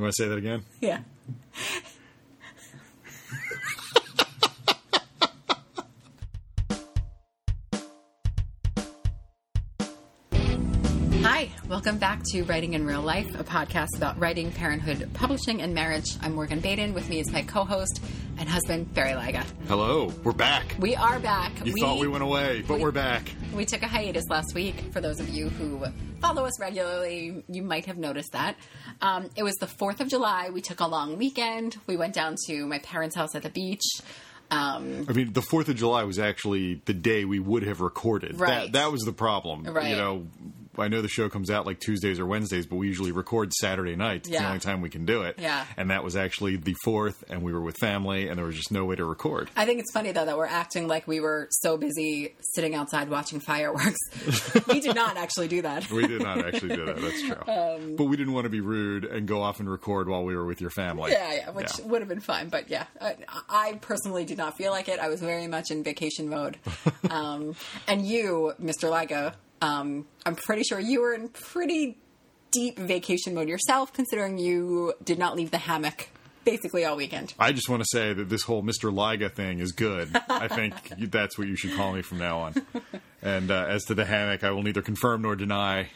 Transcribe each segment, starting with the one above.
You want to say that again? Yeah. Hi, welcome back to Writing in Real Life, a podcast about writing, parenthood, publishing, and marriage. I'm Morgan Baden. With me is my co-host and husband, Barry Lyga. Hello, we're back. We are back. You thought we went away, but we- we, are back. We took a hiatus last week. For those of you who follow us regularly, you might have noticed that. Um, it was the 4th of July. We took a long weekend. We went down to my parents' house at the beach. Um, I mean, the Fourth of July was actually the day we would have recorded. Right. That that was the problem. Right. You know, I know the show comes out like Tuesdays or Wednesdays, but we usually record Saturday night. It's Yeah. the only time we can do it. Yeah. And that was actually the fourth, and we were with family, and there was just no way to record. I think it's funny though that we're acting like we were so busy sitting outside watching fireworks. we did not actually do that. We did not actually do that. That's true. Um, but we didn't want to be rude and go off and record while we were with your family. Yeah, yeah, which Yeah. would have been fun, but yeah, I, I personally did not feel like it. I was very much in vacation mode. um, and you, Mr. Lyga, um, I'm pretty sure you were in pretty deep vacation mode yourself, considering you did not leave the hammock basically all weekend. I just want to say that this whole Mr. Lyga thing is good. I think that's what you should call me from now on. And uh, as to the hammock, I will neither confirm nor deny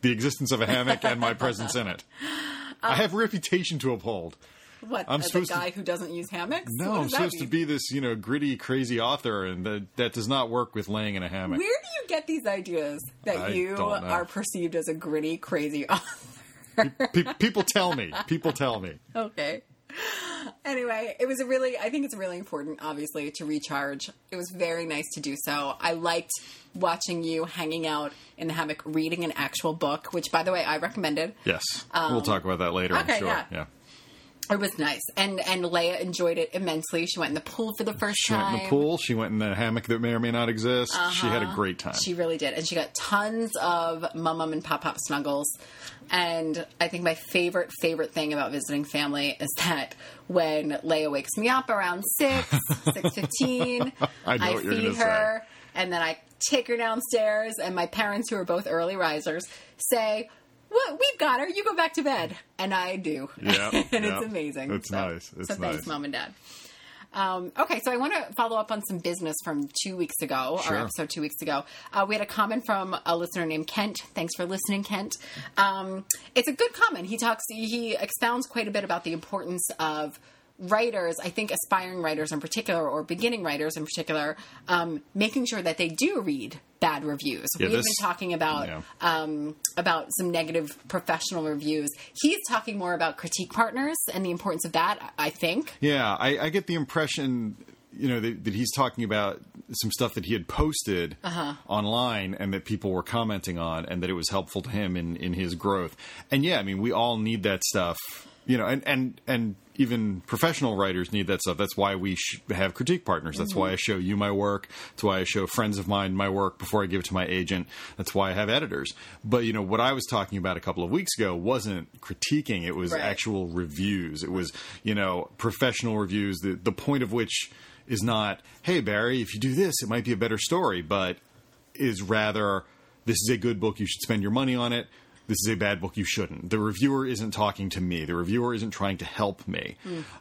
the existence of a hammock and my presence in it. I have a reputation to uphold. What? I'm as a supposed to- guy who doesn't use hammocks? No, I'm supposed to be this, you know, gritty, crazy author, and that, that does not work with laying in a hammock. Where do you get these ideas that I you are perceived as a gritty, crazy author? Pe- people tell me. People tell me. okay. Anyway, it was a really, I think it's really important, obviously, to recharge. It was very nice to do so. I liked watching you hanging out in the hammock reading an actual book, which, by the way, I recommended. Yes, we'll talk about that later. I'm Um, okay, sure. yeah. yeah. It was nice. And and Leia enjoyed it immensely. She went in the pool for the first She time. went in the pool. She went in the hammock that may or may not exist. She had a great time. Uh-huh. She really did. And she got tons of mum mum and pop pop snuggles. And I think my favorite, favorite thing about visiting family is that when Leia wakes me up around 6, 6.15, I know what you're feed gonna say. her, and then I take her downstairs, and my parents, who are both early risers, say, well, we've got her. You go back to bed. And I do. Yeah, and yeah. it's amazing. It's nice. It's nice. so thanks, mom and dad. Um, okay, so I want to follow up on some business from two weeks ago, Sure. or episode two weeks ago. Uh, we had a comment from a listener named Kent. Thanks for listening, Kent. Um, it's a good comment. He talks, he expounds quite a bit about the importance of writers, I think aspiring writers in particular, or beginning writers in particular, um, making sure that they do read bad reviews. Yeah, We've been talking about yeah. um, about some negative professional reviews. He's talking more about critique partners and the importance of that. I think. Yeah, I, I get the impression, you know, that, that he's talking about some stuff that he had posted Uh-huh. online and that people were commenting on, and that it was helpful to him in in his growth. And yeah, I mean, we all need that stuff, you know, and and and even professional writers need that stuff. That's why we sh- have critique partners. That's Mm-hmm. why I show you my work. That's why I show friends of mine my work before I give it to my agent. That's why I have editors. But you know, what I was talking about a couple of weeks ago wasn't critiquing. It was Right. actual reviews. It was, you know, professional reviews. The the point of which is not, hey Barry, if you do this, it might be a better story, but is rather, this is a good book. You should spend your money on it. This is a bad book. You shouldn't. The reviewer isn't talking to me. The reviewer isn't trying to help me.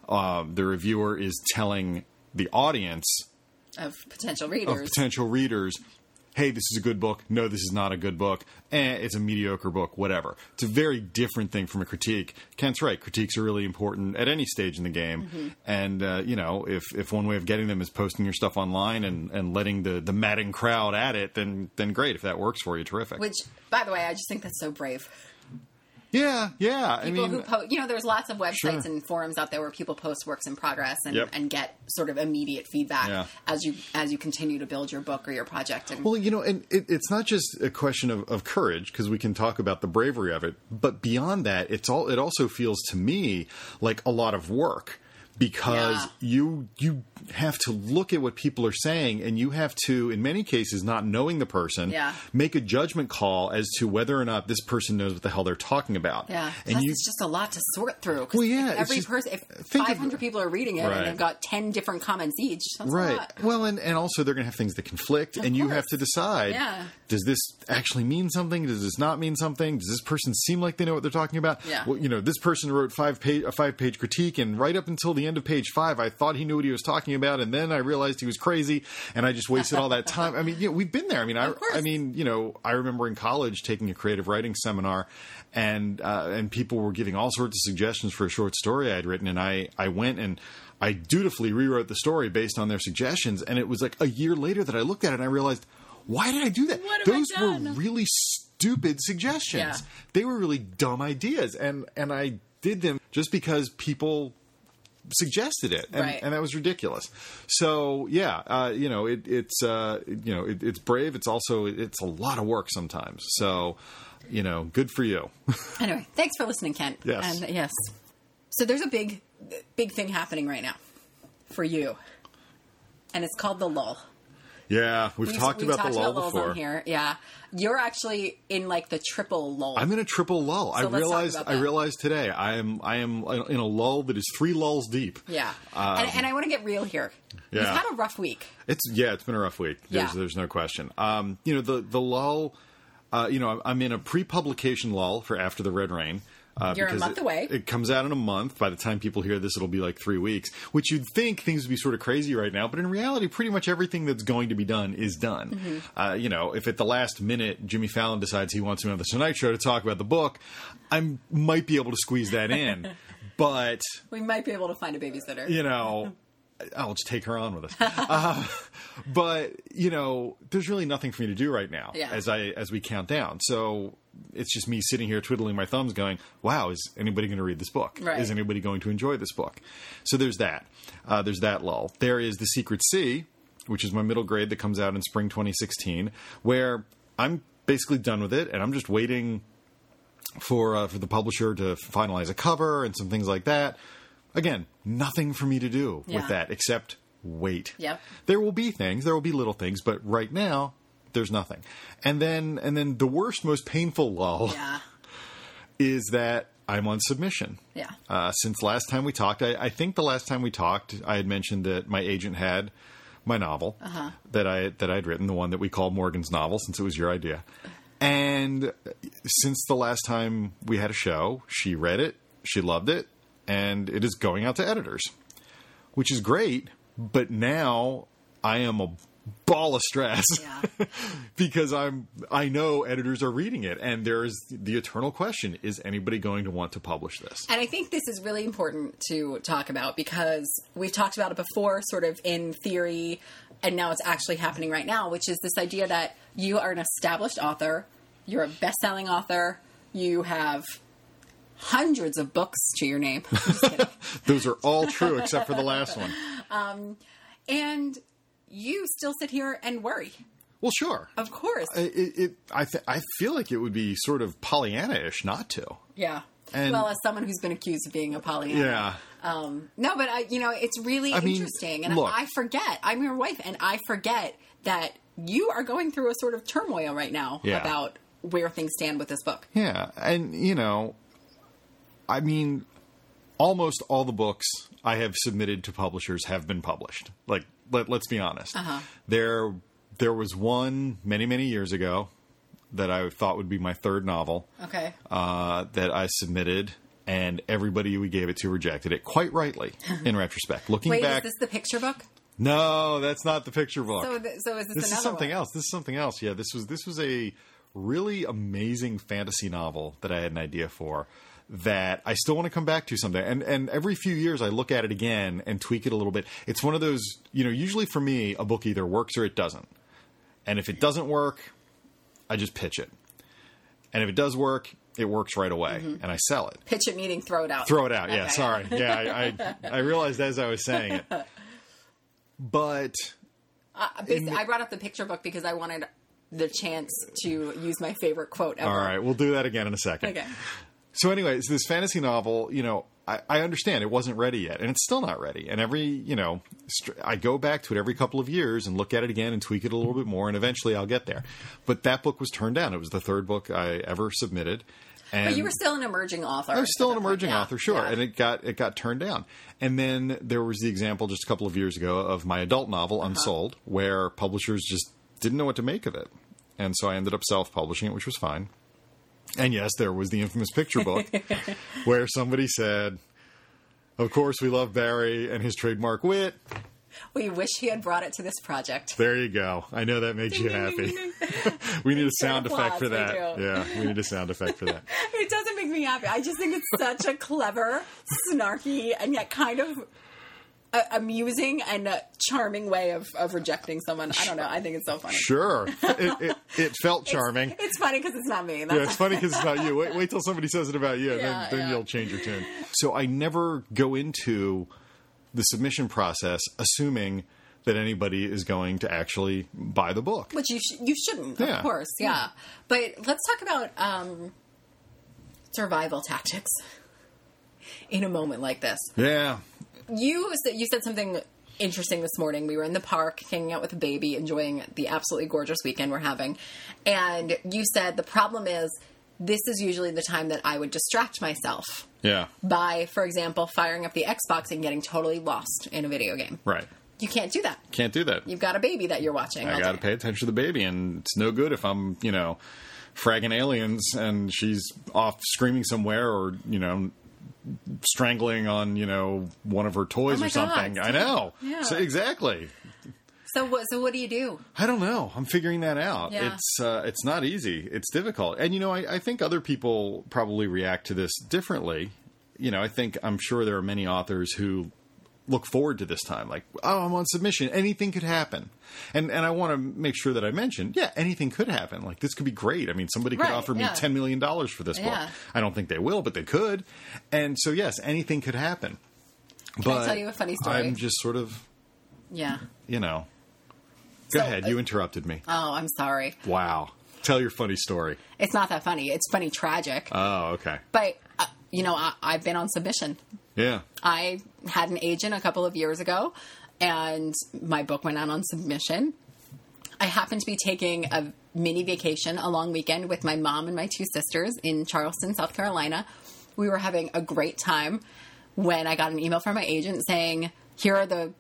Um, the reviewer is telling the audience Of potential readers of potential readers, hey, this is a good book. No, this is not a good book. Eh, it's a mediocre book. Whatever. It's a very different thing from a critique. Kent's right. Critiques are really important at any stage in the game. Mm-hmm. And uh, you know, if if one way of getting them is posting your stuff online and, and letting the the madding crowd at it, then then great. If that works for you, terrific. Which, by the way, I just think that's so brave. Yeah, yeah. I People mean, who post, you know, there's lots of websites Sure. and forums out there where people post works in progress and, Yep. and get sort of immediate feedback Yeah. as you as you continue to build your book or your project. And Well, you know, and it, it's not just a question of, of courage because we can talk about the bravery of it, but beyond that, it's all. It also feels to me like a lot of work because Yeah. you you have to look at what people are saying and you have to in many cases not knowing the person Yeah. make a judgment call as to whether or not this person knows what the hell they're talking about Yeah, and Plus, you it's just a lot to sort through. Well, yeah, if every person, if think of- 500 people are reading it Right. and they've got 10 different comments each, that's a right lot. well and, and also they're going to have things that conflict and you have to decide Yeah. does this actually mean something does this not mean something does this person seem like they know what they're talking about Yeah. well you know this person wrote five page a five page critique and right up until the end of page five i thought he knew what he was talking about and then i realized he was crazy and i just wasted all that time i mean you know, we've been there i mean I, I mean you know i remember in college taking a creative writing seminar and uh, and people were giving all sorts of suggestions for a short story i'd written and i i went and I dutifully rewrote the story based on their suggestions, and it was like a year later that I looked at it and I realized, why did I do that? Those were really stupid suggestions. Yeah. They were really dumb ideas, and and I did them just because people suggested it, and, Right. and that was ridiculous. So yeah, uh, you know, it, it's uh, you know, it, it's brave. It's also it's a lot of work sometimes. So you know, good for you. Anyway, thanks for listening, Kent. Yes. And yes. So there's a big, big thing happening right now for you. And it's called the lull. Yeah, we've, We've- talked we've about talked the lull about lulls before. on here. Yeah. You're actually in like the triple lull. I'm in a triple lull. I let's talk realized. I realized today. I am. I am in a lull that is three lulls deep. yeah. Um, and, and I want to get real here. Yeah, You've had a rough week. It's yeah, it's been a rough week. There's Yeah. there's no question. Um, you know the the lull. Uh, you know, I'm in a pre-publication lull for After the Red Rain. Uh, You're a because month it, away. It comes out in a month. By the time people hear this, it'll be like three weeks. Which you'd think things would be sort of crazy right now, but in reality, pretty much everything that's going to be done is done. Mm-hmm. Uh, you know, if at the last minute Jimmy Fallon decides he wants to be on the Tonight Show to talk about the book, I might be able to squeeze that in. but We might be able to find a babysitter. you know, I'll just take her on with us. Uh, but you know, there's really nothing for me to do right now Yeah. as I as we count down. So it's just me sitting here twiddling my thumbs, going, "Wow, is anybody going to read this book? Right. Is anybody going to enjoy this book?" So there's that. Uh, there's that lull. There is the Secret Sea, which is my middle grade that comes out in spring 2016, where I'm basically done with it, and I'm just waiting for uh, for the publisher to finalize a cover and some things like that. Again, nothing for me to do Yeah. with that except wait. Yep. There will be things, there will be little things, but right now there's nothing. And then and then the worst, most painful lull Yeah. is that I'm on submission. Yeah. Uh, since last time we talked, I, I think the last time we talked, I had mentioned that my agent had my novel Uh-huh. that I that I'd written, the one that we called Morgan's novel, since it was your idea. And since the last time we had a show, she read it, she loved it, and it is going out to editors, which is great. But now I am a ball of stress Yeah. because I'm I know editors are reading it, and there is the eternal question: Is anybody going to want to publish this? And I think this is really important to talk about because we've talked about it before, sort of in theory, and now it's actually happening right now, which is this idea that you are an established author, you're a best selling author, you have hundreds of books to your name. I'm just kidding. Those are all true except for the last one. Um, and you still sit here and worry. Well, sure. Of course. It, it, I, th- I feel like it would be sort of Pollyanna-ish not to. yeah. and- well, as someone who's been accused of being a Pollyanna. Yeah. Um, no, but I, you know, it's really I mean, interesting, and look. I forget. I'm your wife, and I forget that you are going through a sort of turmoil right now Yeah. about where things stand with this book. Yeah, and you know, I mean, almost all the books I have submitted to publishers have been published. Like, let, let's be honest. Uh-huh. There, there was one many many years ago that I thought would be my third novel Okay. uh, that I submitted, and everybody we gave it to rejected it quite rightly. in retrospect, looking Wait, back, is this the picture book? no, that's not the picture book. So, th- so is this, this is something one? else. This is something else. Yeah, this was this was a really amazing fantasy novel that I had an idea for that I still want to come back to someday. And and every few years I look at it again and tweak it a little bit. It's one of those, you know, usually for me a book either works or it doesn't. And if it doesn't work, I just pitch it. And if it does work, it works right away and I sell it. Pitch it, meaning throw it out. Throw it out. Yeah, Okay. sorry. Yeah, I, I I realized as I was saying it. But Uh, basically, I brought up the picture book because I wanted the chance to use my favorite quote ever. all right, we'll do that again in a second. Okay. So anyways, this fantasy novel, you know, I, I understand it wasn't ready yet, and it's still not ready. And every, you know, str- I go back to it every couple of years and look at it again and tweak it a little bit more, and eventually I'll get there. But that book was turned down. It was the third book I ever submitted. And But you were still an emerging author. I was still an emerging Yeah, author, sure, yeah. and it got it got turned down. And then there was the example just a couple of years ago of my adult Uh-huh. novel Unsold, where publishers just didn't know what to make of it, and so I ended up self-publishing it, which was fine. And yes, there was the infamous picture book where somebody said, "Of course, we love Barry and his trademark wit." we wish he had brought it to this project. There you go. I know that makes you happy. We need a sound effect for that. do. Yeah, we need a sound effect for that. It doesn't make me happy. I just think it's such a clever, snarky, and yet kind of uh, amusing and uh, charming way of, of rejecting someone. I don't know. I think it's so funny. Sure, it, it, it felt charming. It's funny because it's not me. That's Yeah, it's funny because it's not you. Wait, wait till somebody says it about you, and Yeah, then, then yeah. you'll change your tune. So I never go into the submission process assuming that anybody is going to actually buy the book. which you sh- you shouldn't, Yeah. of course, yeah. But let's talk about um, survival tactics in a moment like this. Yeah, You said you said something interesting this morning. We were in the park, hanging out with a baby, enjoying the absolutely gorgeous weekend we're having, and you said the problem is this is usually the time that I would distract myself yeah, by, for example, firing up the Xbox and getting totally lost in a video game. right. You can't do that. Can't do that. You've got a baby that you're watching. I got to pay attention to the baby, and it's no good if I'm, you know, fragging aliens and she's off screaming somewhere or, you know, strangling on, you know, one of her toys Oh or something. God. I know. Yeah. So, exactly. So what? So what do you do? I don't know. I'm figuring that out. Yeah. It's uh, it's not easy. It's difficult, and you know, I, I think other people probably react to this differently. You know, I think I'm sure there are many authors who look forward to this time, like, oh, I'm on submission. Anything could happen, and and I want to make sure that I mentioned, yeah, anything could happen. Like this could be great. I mean, somebody could Right, offer me ten million dollars for this book. I don't think they will, but they could. And so, yes, anything could happen. but I tell you a funny story? I'm just sort of, Yeah. you know. Go So, ahead. uh, You interrupted me. Oh, I'm sorry. Wow. Tell your funny story. It's not that funny. It's funny tragic. Oh, okay. but uh, you know, I, I've been on submission. Yeah. I had an agent a couple of years ago, and my book went out on submission. I happened to be taking a mini vacation, a long weekend with my mom and my two sisters in Charleston, South Carolina. We were having a great time when I got an email from my agent saying, Here are the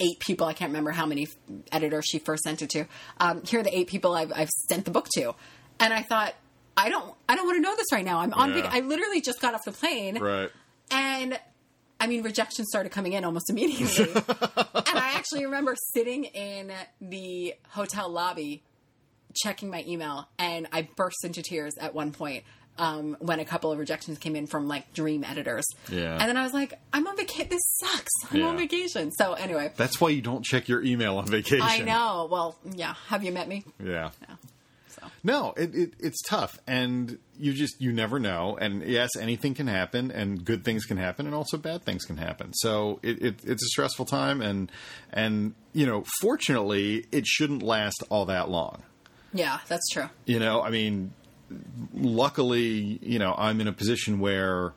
eight people, I can't remember how many editors she first sent it to. Um, here are the eight people I've, I've sent the book to. And I thought, I don't, I don't want to know this right now. I'm on. Yeah. vac- I literally just got off the plane, Right. and I mean, rejection started coming in almost immediately. and I actually remember sitting in the hotel lobby checking my email, and I burst into tears at one point um, when a couple of rejections came in from like dream editors. Yeah. And then I was like, I'm on vacation. This sucks. I'm on vacation. So anyway, That's why you don't check your email on vacation. I know. Well, yeah. Have you met me? Yeah. Yeah. So No, it, it it's tough, and you just you never know. And yes, anything can happen, and good things can happen, and also bad things can happen. So it, it it's a stressful time, and and you know, fortunately, it shouldn't last all that long. yeah, that's true. You know, I mean, luckily, you know, I'm in a position where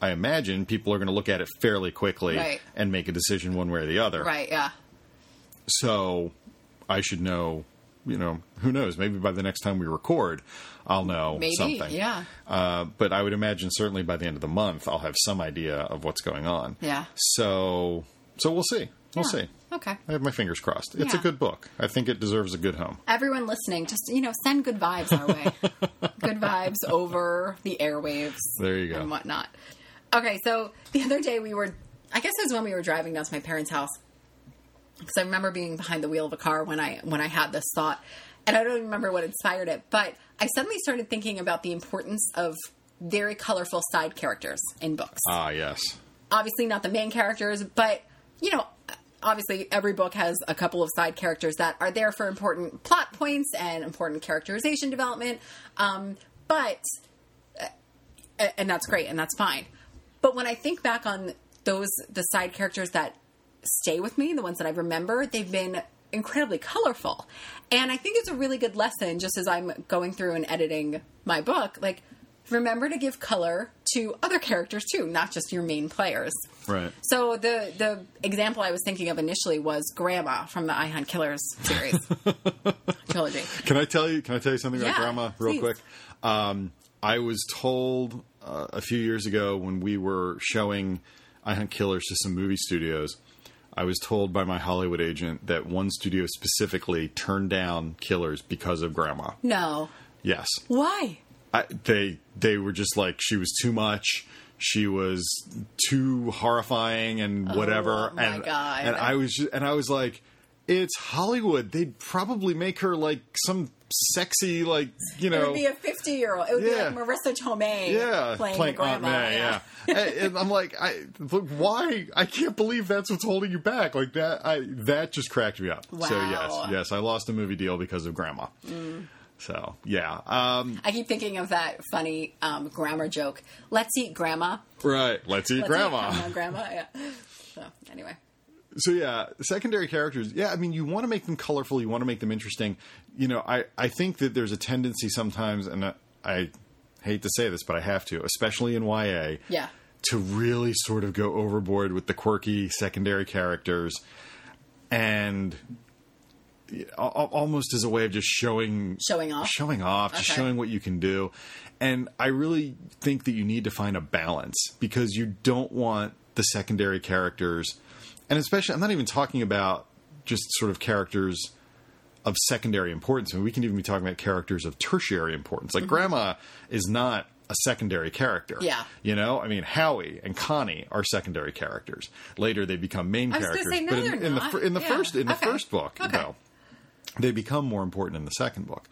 I imagine people are going to look at it fairly quickly Right. and make a decision one way or the other. Right. Yeah. So I should know, you know, who knows? Maybe by the next time we record, I'll know Maybe. something. Yeah. Uh, but I would imagine certainly by the end of the month, I'll have some idea of what's going on. Yeah. So, so we'll see. We'll Yeah. see. Okay. I have my fingers crossed. It's a good book. I think it deserves a good home. everyone listening, just you know, send good vibes our way. good vibes over the airwaves. There you go. and whatnot. Okay, so the other day we were, I guess it was when we were driving down to my parents' house, because I remember being behind the wheel of a car when I when I had this thought, and I don't even remember what inspired it, but I suddenly started thinking about the importance of very colorful side characters in books Ah, yes. obviously not the main characters, but you know, obviously every book has a couple of side characters that are there for important plot points and important characterization development. Um, but uh, and that's great and that's fine. But when I think back on those the side characters that stay with me, the ones that I remember, they've been incredibly colorful. And I think it's a really good lesson just as I'm going through and editing my book, like remember to give color to other characters too, not just your main players. Right. So the the example I was thinking of initially was Grandma from the I Hunt Killers series trilogy. Can I tell you? Can I tell you something about Yeah, Grandma real please. quick? Um, I was told uh, a few years ago when we were showing I Hunt Killers to some movie studios. I was told by my Hollywood agent that one studio specifically turned down Killers because of Grandma. No, Yes, why? I, they they were just like she was too much. She was too horrifying and oh whatever. Oh, my and God. and I was just, and I was like, it's Hollywood. They'd probably make her like some sexy like you know, It would be a fifty-year-old. It would Yeah. be like Marisa Tomei, yeah playing, Aunt grandma. May. Yeah, and, and I'm like, I look why I can't believe that's what's holding you back like that. I that just cracked me up. So yes, Mm. yes, I lost a movie deal because of Grandma. So yeah, um, I keep thinking of that funny um, grammar joke. Let's eat grandma. right. Let's eat Let's Grandma. Eat grandma. grandma. Yeah. So anyway, so yeah, secondary characters. Yeah, I mean, you want to make them colorful. You want to make them interesting. You know, I I think that there's a tendency sometimes, and I, I hate to say this, but I have to, especially in YA, yeah. to really sort of go overboard with the quirky secondary characters, and al- al- almost as a way of just showing Showing off? showing off, just showing what you can do. And I really think that you need to find a balance because you don't want the secondary characters, and especially I'm not even talking about just sort of characters of secondary importance. I mean, we can even be talking about characters of tertiary importance. Like Grandma is not a secondary character. Mm-hmm. Yeah. You know, I mean, Howie and Connie are secondary characters. Later, they become main characters. say, no, but in, in the in the Yeah. first in the Okay. first book, Okay. though, they become more important in the second book.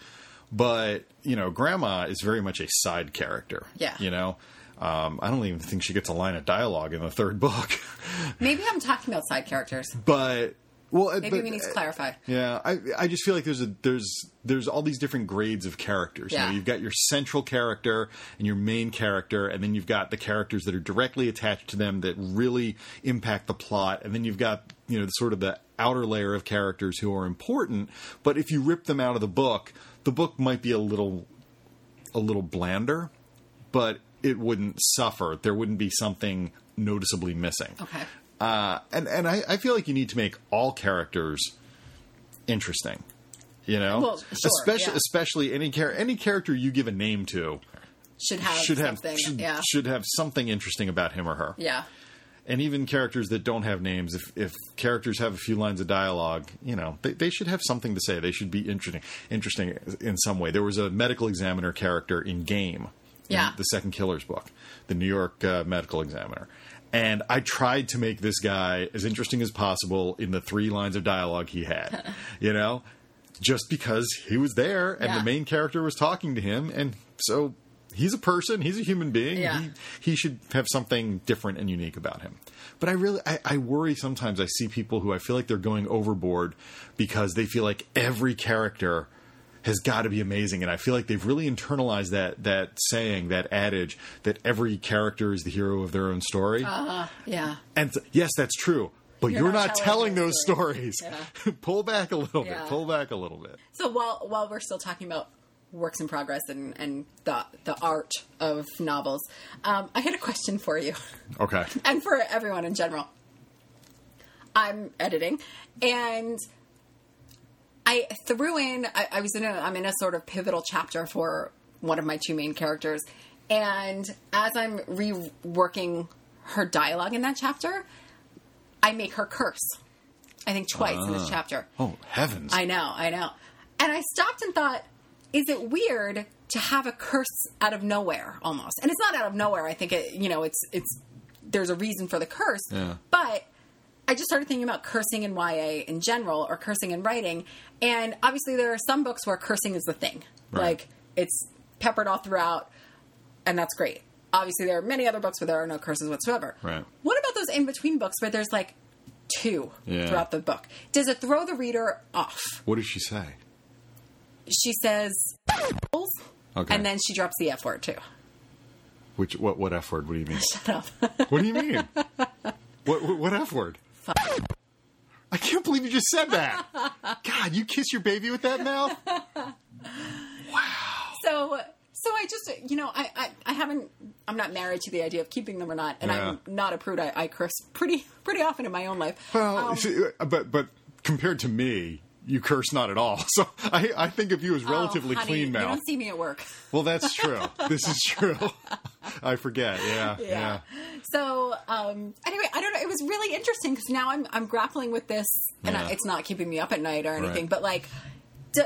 But you know, Grandma is very much a side character. Yeah. You know, um, I don't even think she gets a line of dialogue in the third book. Maybe I'm talking about side characters. but well, Maybe but, we need to clarify. yeah, I I just feel like there's a there's there's all these different grades of characters. You Yeah. know, you've got your central character and your main character, and then you've got the characters that are directly attached to them that really impact the plot, and then you've got you know sort of the outer layer of characters who are important. But if you rip them out of the book, the book might be a little a little blander, but it wouldn't suffer. There wouldn't be something noticeably missing. Okay. Uh, and and I, I feel like you need to make all characters interesting. You know, Well, sure, especially yeah. especially any char- any character you give a name to Should have should have something. should, yeah. should have something interesting about him or her. yeah. And even characters that don't have names, if if characters have a few lines of dialogue, you know, they, they should have something to say. They should be interesting interesting in some way. There was a medical examiner character in Game, Yeah. the second Killer's book, the New York uh, medical examiner. And I tried to make this guy as interesting as possible in the three lines of dialogue he had, you know, just because he was there and Yeah. the main character was talking to him. And so he's a person, he's a human being. Yeah. He, he should have something different and unique about him. But I really, I, I worry sometimes I see people who I feel like they're going overboard because they feel like every character has got to be amazing. And I feel like they've really internalized that, that saying, that adage that every character is the hero of their own story. Yeah. And yes, that's true. But you're, You're not, not telling telling those stories. pull back a little Yeah. bit. Pull back a little bit. So while while we're still talking about works in progress and, and the the art of novels, um, I had a question for you Okay. and for everyone in general. I'm editing, and I threw in. I, I was in a. I'm in a sort of pivotal chapter for one of my two main characters, and as I'm reworking her dialogue in that chapter, I make her curse. I think twice in this ah. chapter. Oh, heavens. I know, I know. And I stopped and thought, is it weird to have a curse out of nowhere almost? And it's not out of nowhere. I think it, you know, it's it's there's a reason for the curse. Yeah. But I just started thinking about cursing in YA in general or cursing in writing. And obviously there are some books where cursing is the thing. Right. Like it's peppered all throughout and that's great. Obviously there are many other books where there are no curses whatsoever. Right. What about those in between books where there's like two Yeah. throughout the book? Does it throw the reader off? what does she say? she says Okay. and then she drops the f word too Which what what f word? What do you mean? shut up What do you mean? what, what what f word? I can't believe you just said that. God, you kiss your baby with that mouth? Wow. so So I just, you know, I, I, I haven't, I'm not married to the idea of keeping them or not, and Yeah. I'm not a prude. I, I curse pretty, pretty often in my own life. Well, Um, see, but but compared to me, you curse not at all. So I I think of you as relatively oh, honey, clean You don't see me at work. Well, that's true. this is true. I forget. Yeah, yeah. So um, anyway, I don't know. It was really interesting because now I'm I'm grappling with this, and Yeah. I, it's not keeping me up at night or anything. But But like, d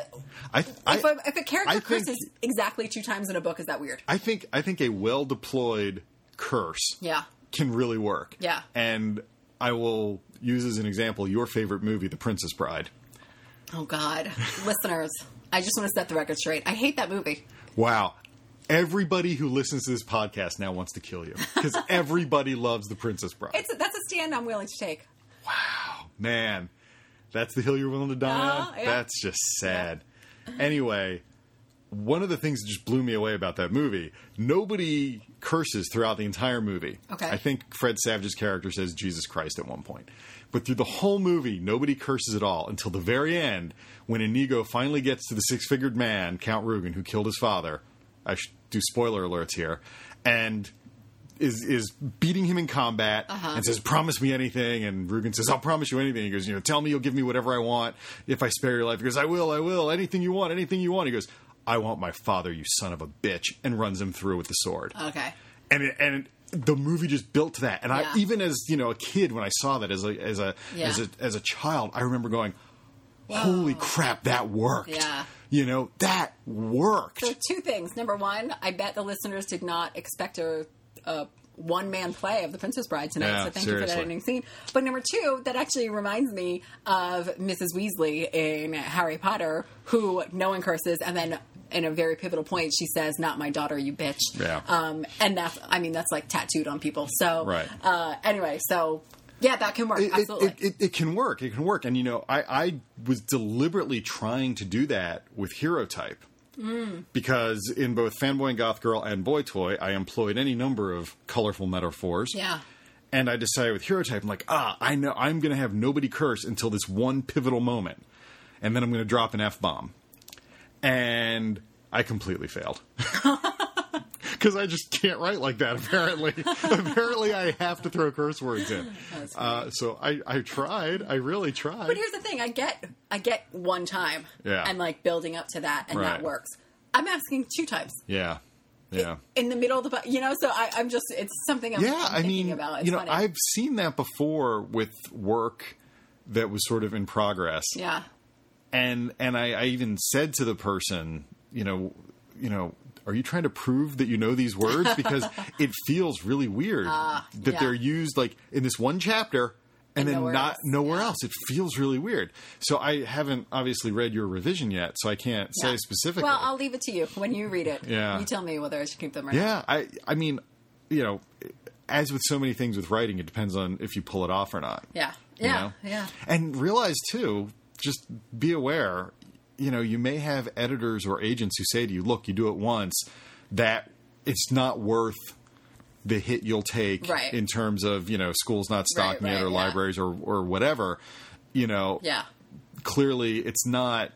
I, I, if, a, if a character I think- curses exactly two times in a book, is that weird? I think I think a well deployed curse Yeah. can really work. Yeah. And I will use as an example your favorite movie, The Princess Bride. Oh God, listeners, I just want to set the record straight. I hate that movie. Wow. Everybody who listens to this podcast now wants to kill you because everybody loves The Princess Bride. It's that's a stand I'm willing to take. Wow, man, that's the hill you're willing to die Uh-huh, on? yeah. That's just sad. Anyway, one of the things that just blew me away about that movie, nobody curses throughout the entire movie. Okay. I think Fred Savage's character says Jesus Christ at one point. But through the whole movie, nobody curses at all until the very end when Inigo finally gets to the six figured man, Count Rugen, who killed his father. I should do spoiler alerts here. And is is beating him in combat Uh-huh. and says, "Promise me anything." And Rugen says, "I'll promise you anything." He goes, "You know, tell me you'll give me whatever I want if I spare your life." He goes, "I will, I will. Anything you want, anything you want." He goes, "I want my father, you son of a bitch," and runs him through with the sword. Okay. And it, and the movie just built to that. And Yeah. I even as you know a kid when I saw that as a as a Yeah. as a as a child, I remember going, "Holy crap, that worked!" Yeah. You know, that worked. So two things. Number one, I bet the listeners did not expect a, a one man play of The Princess Bride tonight. Yeah, so thank you for that ending scene. But number two, that actually reminds me of Mrs. Weasley in Harry Potter, who no one curses, and then in a very pivotal point, she says, "Not my daughter, you bitch." Yeah. Um, and that's, I mean, that's like tattooed on people. So, Right. Uh, anyway, so yeah, that can work. it, Absolutely. It, it, it can work. It can work. And you know, I, I was deliberately trying to do that with hero type. Mm. Because in both Fanboy and Goth Girl and Boy Toy, I employed any number of colorful metaphors. yeah. And I decided with hero type, I'm like, ah, I know I'm going to have nobody curse until this one pivotal moment. And then I'm going to drop an F bomb. And I completely failed. Because I just can't write like that, apparently. apparently, I have to throw curse words in. Uh, so I, I tried. I really tried. But here's the thing: I get, I get one time, Yeah. and like building up to that, and Right. that works. I'm asking two times yeah. Yeah. in the middle of the, you know. So I, I'm just, it's something I'm, Yeah, I'm I mean, about. It's you know, funny. I've seen that before with work that was sort of in progress. yeah, and and I, I even said to the person, you know, you know, are you trying to prove that you know these words? Because it feels really weird that Ah, yeah. they're used like in this one chapter and, And then nowhere not else. nowhere Yeah. else. It feels really weird. So I haven't obviously read your revision yet, so I can't say specifically. Well, I'll leave it to you when you read it. Yeah. you tell me whether I should keep them or not. yeah, I I mean, you know, as with so many things with writing, it depends on if you pull it off or not. Yeah, you yeah, know? yeah. And realize too, just be aware, you know, you may have editors or agents who say to you, look, you do it once, that it's not worth the hit you'll take Right. in terms of, you know, schools not stocking right, it or yeah. libraries or, or whatever. You know, Yeah, clearly it's not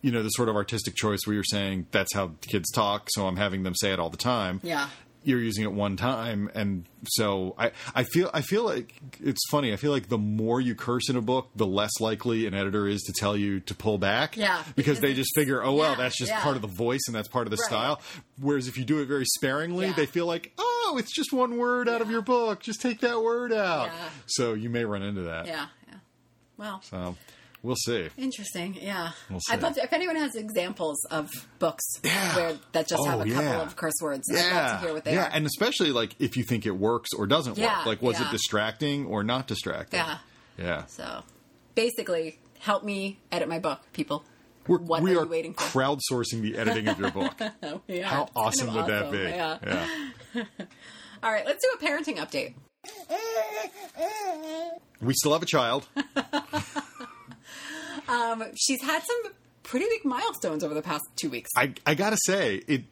you know the sort of artistic choice where you're saying that's how kids talk so i'm having them say it all the time Yeah. You're using it one time and so i i feel i feel like it's funny i feel like the more you curse in a book the less likely an editor is to tell you to pull back Yeah, because because they just figure oh well yeah, that's just yeah. part of the voice and that's part of the Right. style whereas if you do it very sparingly Yeah. they feel like oh it's just one word out of your book just take that word out so you may run into that yeah, yeah. Well, so we'll see interesting. Yeah, We'll I'd love to. If anyone has examples of books Yeah. where that just have Oh, a couple yeah. of curse words, I'd love to hear what they yeah, are. and especially like if you think it works or doesn't Yeah, work. Like, was yeah. it distracting or not distracting? Yeah. yeah. So basically, help me edit my book, people. We're, What we are are you waiting for? crowdsing the editing of your book. Oh, yeah, How kind awesome of would that be? Yeah. Yeah. All right, let's do a parenting update. We still have a child. Um, she's had some pretty big milestones over the past two weeks. I, I gotta say, it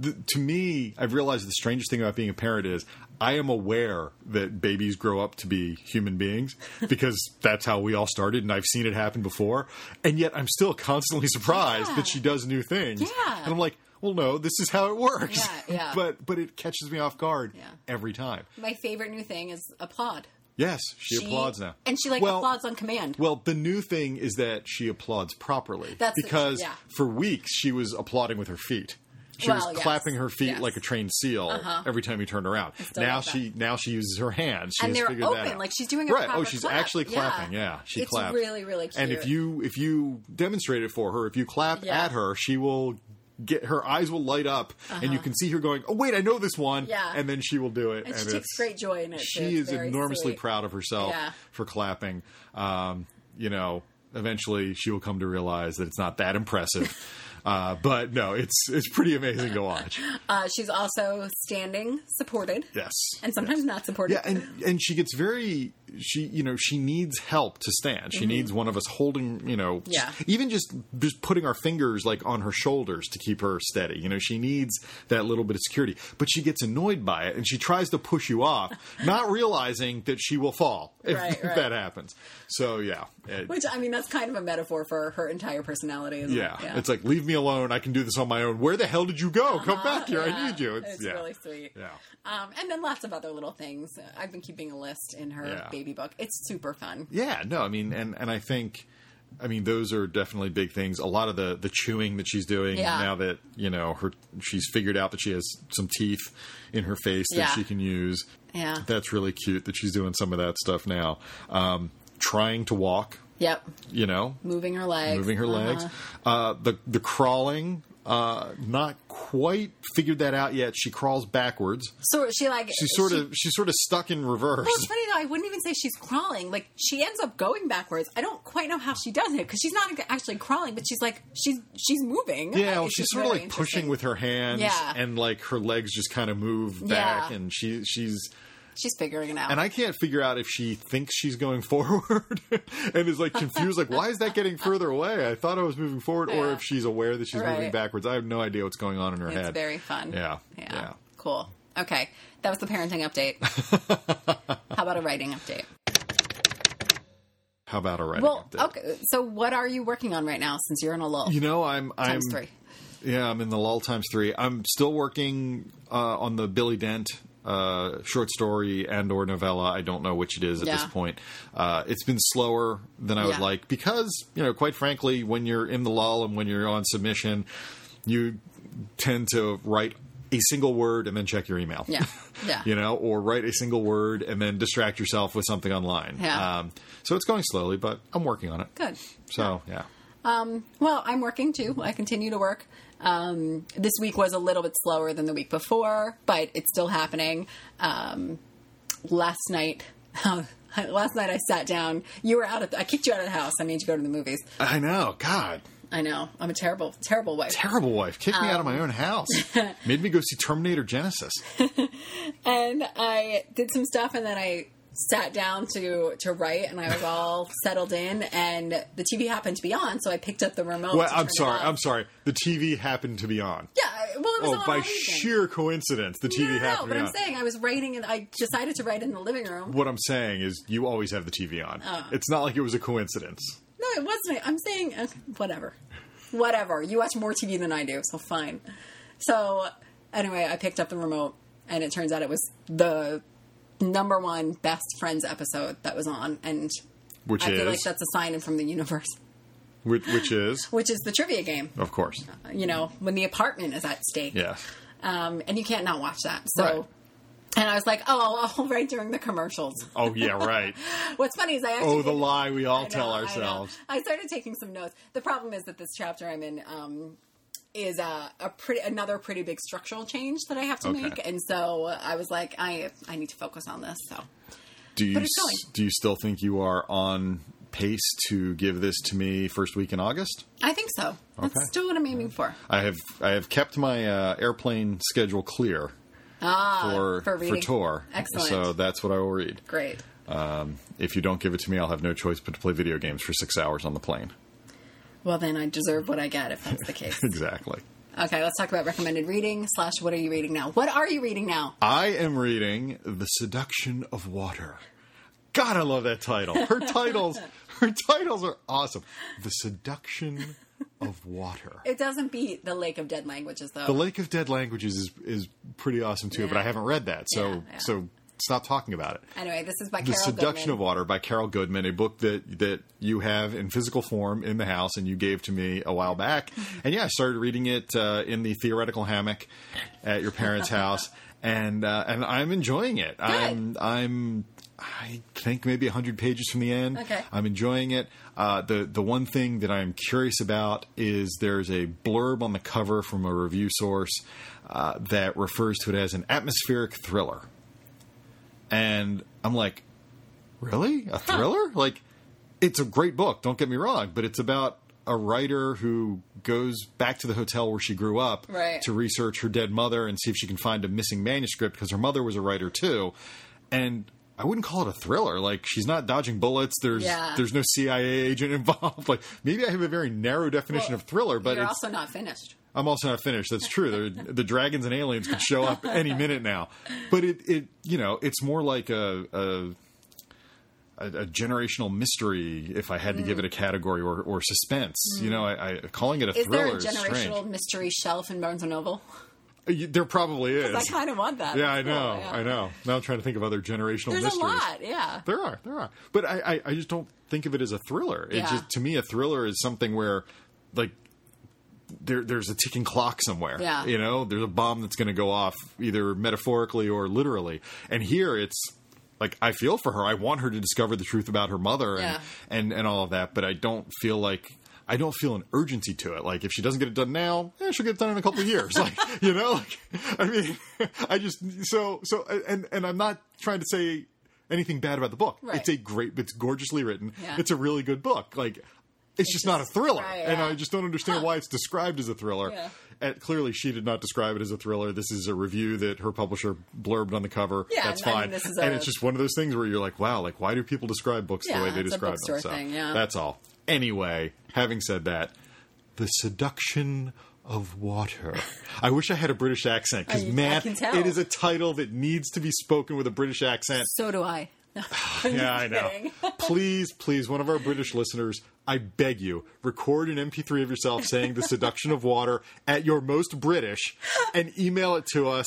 th- to me, I've realized the strangest thing about being a parent is I am aware that babies grow up to be human beings because that's how we all started, and I've seen it happen before. And yet, I'm still constantly surprised Yeah. that she does new things. Yeah. and I'm like, well, no, this is how it works. Yeah, yeah. but but it catches me off guard Yeah. every time. My favorite new thing is applaud. Yes, she, applauds now, and she like Well- applauds on command. Well, the new thing is that she applauds properly. That's the- because yeah. for weeks she was applauding with her feet. She Well, was yes, clapping her feet yes. Uh-huh. like a trained seal every time you turned around. Now that. she now she uses her hands. She And they're open, like she's doing a right. Oh, she's clap. actually clapping. Yeah, she It's claps. really, really And if you if you demonstrate it for her, if you clap Yeah. at her, she will get her eyes will light up, and you can see her going, "Oh wait, I know this one." Uh-huh. Yeah. and then she will do it. and she it's- takes great joy in it. she is enormously sweet. proud of herself Yeah. for clapping. Um, you know, eventually she will come to realize that it's not that impressive. uh, but no, it's it's pretty amazing to watch. Uh, she's also standing, supported, Yes. and sometimes not supported. Yeah, and and she gets very she you know she needs help to stand. She needs one of us holding you know Mm-hmm. Yeah. even just just putting our fingers like on her shoulders to keep her steady. You know she needs that little bit of security, but she gets annoyed by it and she tries to push you off, not realizing that she will fall if, Right, if right. that happens. So yeah, it- Which I mean, that's kind of a metaphor for her entire personality. Yeah, it? it's like leave me alone. I can do this on my own. Where the hell did you go? Come back here. I Uh-huh. Need you. It's, It's yeah. really sweet. Yeah. Um, and then lots of other little things. I've been keeping a list in her Yeah. Baby book. It's super fun. Yeah, no, I mean, and and I think, I mean, those are definitely big things. A lot of the the chewing that she's doing Yeah. now that you know her, she's figured out that she has some teeth in her face that Yeah. she can use. Yeah. That's really cute that she's doing some of that stuff now. Um, trying to walk, Yep. you know, Moving her legs. moving her legs. Uh-huh. Uh, the the crawling, uh, not quite figured that out yet. She crawls backwards. So she like She's sort of she's sort of stuck in reverse. Well, it's funny though. I wouldn't even say she's crawling. Like she ends up going backwards. I don't quite know how she does it because she's not actually crawling, but she's like she's she's moving. Yeah, well, she's sort of like pushing with her hands, Yeah. and like her legs just kind of move back, Yeah. and she she's She's figuring it out. and I can't figure out if she thinks she's going forward and is like confused, like why is that getting further away? I thought I was moving forward, or if she's aware that she's moving backwards. I have no idea what's going on in her it's head. very fun. Yeah, yeah. yeah. Cool. Okay, that was the parenting update. how about a writing update? How about a writing Well, update? okay. So what are you working on right now? Since you're in a lull. You know, I'm I'm Times three. Yeah, I'm in the lull times three. I'm still working uh, on the Billy Dent uh, short story and or novella. I don't know which it is at Yeah. this point. Uh, it's been slower than I would like because you know, quite frankly, when you're in the lull and when you're on submission, you tend to write a single word and then check your email. Yeah. Yeah. you know, or write a single word and then distract yourself with something online. Yeah. Um, so it's going slowly, but I'm working on it. Good. So yeah. Um. Well, I'm working too. I continue to work. Um, this week was a little bit slower than the week before, but it's still happening. Um, last night, last night I sat down. You were out of. I kicked you out of the house. I made you go to the movies. I know. God. I know. I'm a terrible, terrible wife. terrible wife. Kicked me out of my Um, own house. Made me go see Terminator Genisys. and I did some stuff, and then I sat down to to write, and I was all settled in, and the TV happened to be on, so I picked up the remote. Well, I'm sorry. I'm sorry. The TV happened to be on. Yeah, well, it was Oh, by sheer coincidence, the TV no, no, no, happened to but I'm on. saying I was writing, and I decided to write in the living room. what I'm saying is, you always have the TV on. Oh. It's not like it was a coincidence. No, it wasn't. I'm saying uh, whatever, whatever. You watch more TV than I do, so fine. So anyway, I picked up the remote, and it turns out it was the number one best friends episode that was on, and Which I feel like that's a sign from the universe, which, which is, which is the trivia game. of course, You know, when the apartment is at stake. yeah. Um, and you can't not watch that. So. Right. And I was like, "Oh, I'll write during the commercials." Oh yeah, right. What's funny is I actually oh, the lie we all I know, tell I ourselves. I, started taking some notes. The problem is that this chapter I'm in um, is a, a pretty another pretty big structural change that I have to Okay. make, and so I was like, I I need to focus on this. So Do you But it's going. s- do you still think you are on pace to give this to me first week in August? I think so. That's Okay. still what I'm aiming for. I have I have kept my uh, airplane schedule clear Ah, for for reading. Tor. Excellent. So that's what I will read. Great. If you don't give it to me, I'll have no choice but to play video games for six hours on the plane. Well, then I deserve what I get if that's the case. Exactly. okay, let's talk about recommended reading slash what are you reading now? What are you reading now? I am reading The Seduction of Water. God, I love that title. Her titles, her titles are awesome. The Seduction of Water. It doesn't beat the Lake of Dead Languages, though. The Lake of Dead Languages is is pretty awesome too, but I haven't read that, so Yeah, yeah. so stop talking about it. anyway, this is by The Carol Seduction Goodman. of Water by Carol Goodman, a book that that you have in physical form in the house and you gave to me a while back. And yeah, I started reading it uh, in the theoretical hammock at your parents' house, and uh, and I'm enjoying it. I'm I'm I think maybe hundred pages from the end. Okay. I'm enjoying it. Uh, the the one thing that I'm curious about is there's a blurb on the cover from a review source uh, that refers to it as an atmospheric thriller and I'm like, really? A thriller? Like, it's a great book, don't get me wrong, but it's about a writer who goes back to the hotel where she grew up Right. to research her dead mother and see if she can find a missing manuscript because her mother was a writer too. And I wouldn't call it a thriller. Like she's not dodging bullets. There's Yeah. there's no CIA agent involved. Like maybe I have a very narrow definition Well, of thriller, but You're it's also not finished. I'm also not finished. That's true. the, the dragons and aliens could show up any minute now. But it, it you know, it's more like a, a a, generational mystery. If I had to give it a category or, or suspense, you know, I, I calling it a Mm. Is there a generational strange. mystery shelf in Barnes and Noble? Uh, There probably is. I kind of want that. yeah, I know. yeah. I know. Now I'm trying to think of other generational There's mysteries. a lot, yeah. There are, there are, but I, I, I just don't think of it as a thriller. It Yeah. just to me, a thriller is something where, like, there, there's a ticking clock somewhere. Yeah. you know, there's a bomb that's going to go off either metaphorically or literally. And here, it's like I feel for her. I want her to discover the truth about her mother and Yeah. and and all of that. But I don't feel like. I don't feel an urgency to it. Like if she doesn't get it done now, eh, she'll get it done in a couple of years. Like you know, like I mean, I just so so and and I'm not trying to say anything bad about the book. Right. It's a great, it's gorgeously written. Yeah. It's a really good book. Like it's, just, not a thriller, right, and. I just don't understand why it's described as a thriller. Yeah. And clearly, she did not describe it as a thriller. This is a review that her publisher blurbed on the cover. Yeah, that's I mean, fine. this is and it's just one of those things where you're like, wow, like why do people describe books the way they it's describe them? So yeah. that's all. Anyway, having said that, the seduction of water. I wish I had a British accent because I- I man, it is a title that needs to be spoken with a British accent. So do I. Yeah, I know. please, please, one of our British listeners, I beg you, record an MP3 of yourself saying the seduction of water at your most British and email it to us,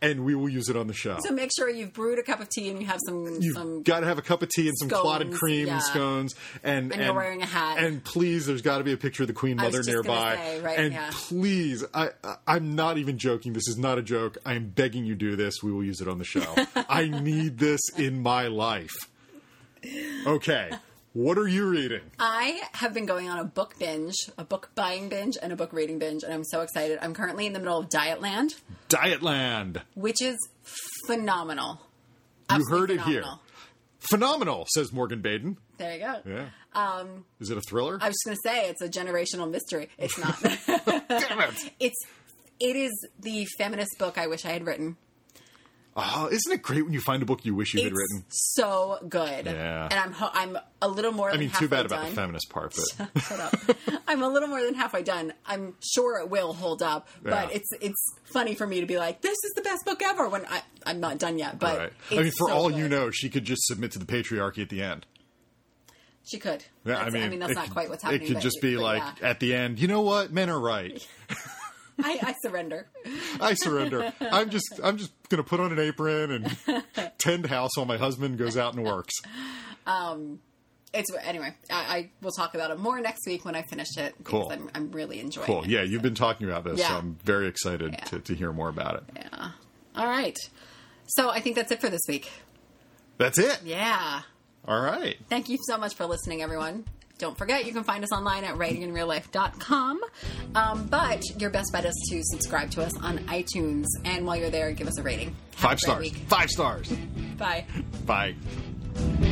and we will use it on the show. So make sure you've brewed a cup of tea and you have some You've got to have a cup of tea and some scones, clotted cream yeah. and scones, and And you're wearing a hat. And please, there's got to be a picture of the Queen Mother nearby. say, right, and yeah. please, I, I I'm not even joking. This is not a joke. I am begging you do this. We will use it on the show. I need this in my life. Okay, what are you reading? I have been going on a book binge, a book buying binge, and a book reading binge, and I'm so excited. I'm currently in the middle of Dietland, Dietland. which is phenomenal. You Absolutely heard it here. phenomenal. Phenomenal, says Morgan Baden. There you go. Yeah. Um, is it a thriller? I was just going to say it's a generational mystery. It's not. Damn it! it's it is the feminist book I wish I had written. Oh, isn't it great when you find a book you wish you had written? so good. Yeah. And I'm ho- I'm a little more. I mean, too bad about done. the feminist part, but Shut up. I'm a little more than halfway done. I'm sure it will hold up, but Yeah. it's it's funny for me to be like, this is the best book ever when I I'm not done yet. But right. it's I mean, for so all good. you know, she could just submit to the patriarchy at the end. she could. Yeah, I That's- mean, that's not could- quite what's happening. It could just be like yeah. at the end, you know what? Men are right. I, I surrender. I surrender. I'm just I'm just gonna put on an apron and tend house while my husband goes out and works. Um, it's anyway. I, I will talk about it more next week when I finish it. Cool. I'm, I'm really enjoying Cool. it. Yeah, you've been talking about this, so I'm very excited Yeah. to, to hear more about it. Yeah. All right. So I think that's it for this week. That's it. Yeah. All right. Thank you so much for listening, everyone. Don't forget, you can find us online at writinginreallife.com. Um, but your best bet is to subscribe to us on iTunes. And while you're there, give us a rating. Have Five great stars. week. Five stars. Bye. Bye.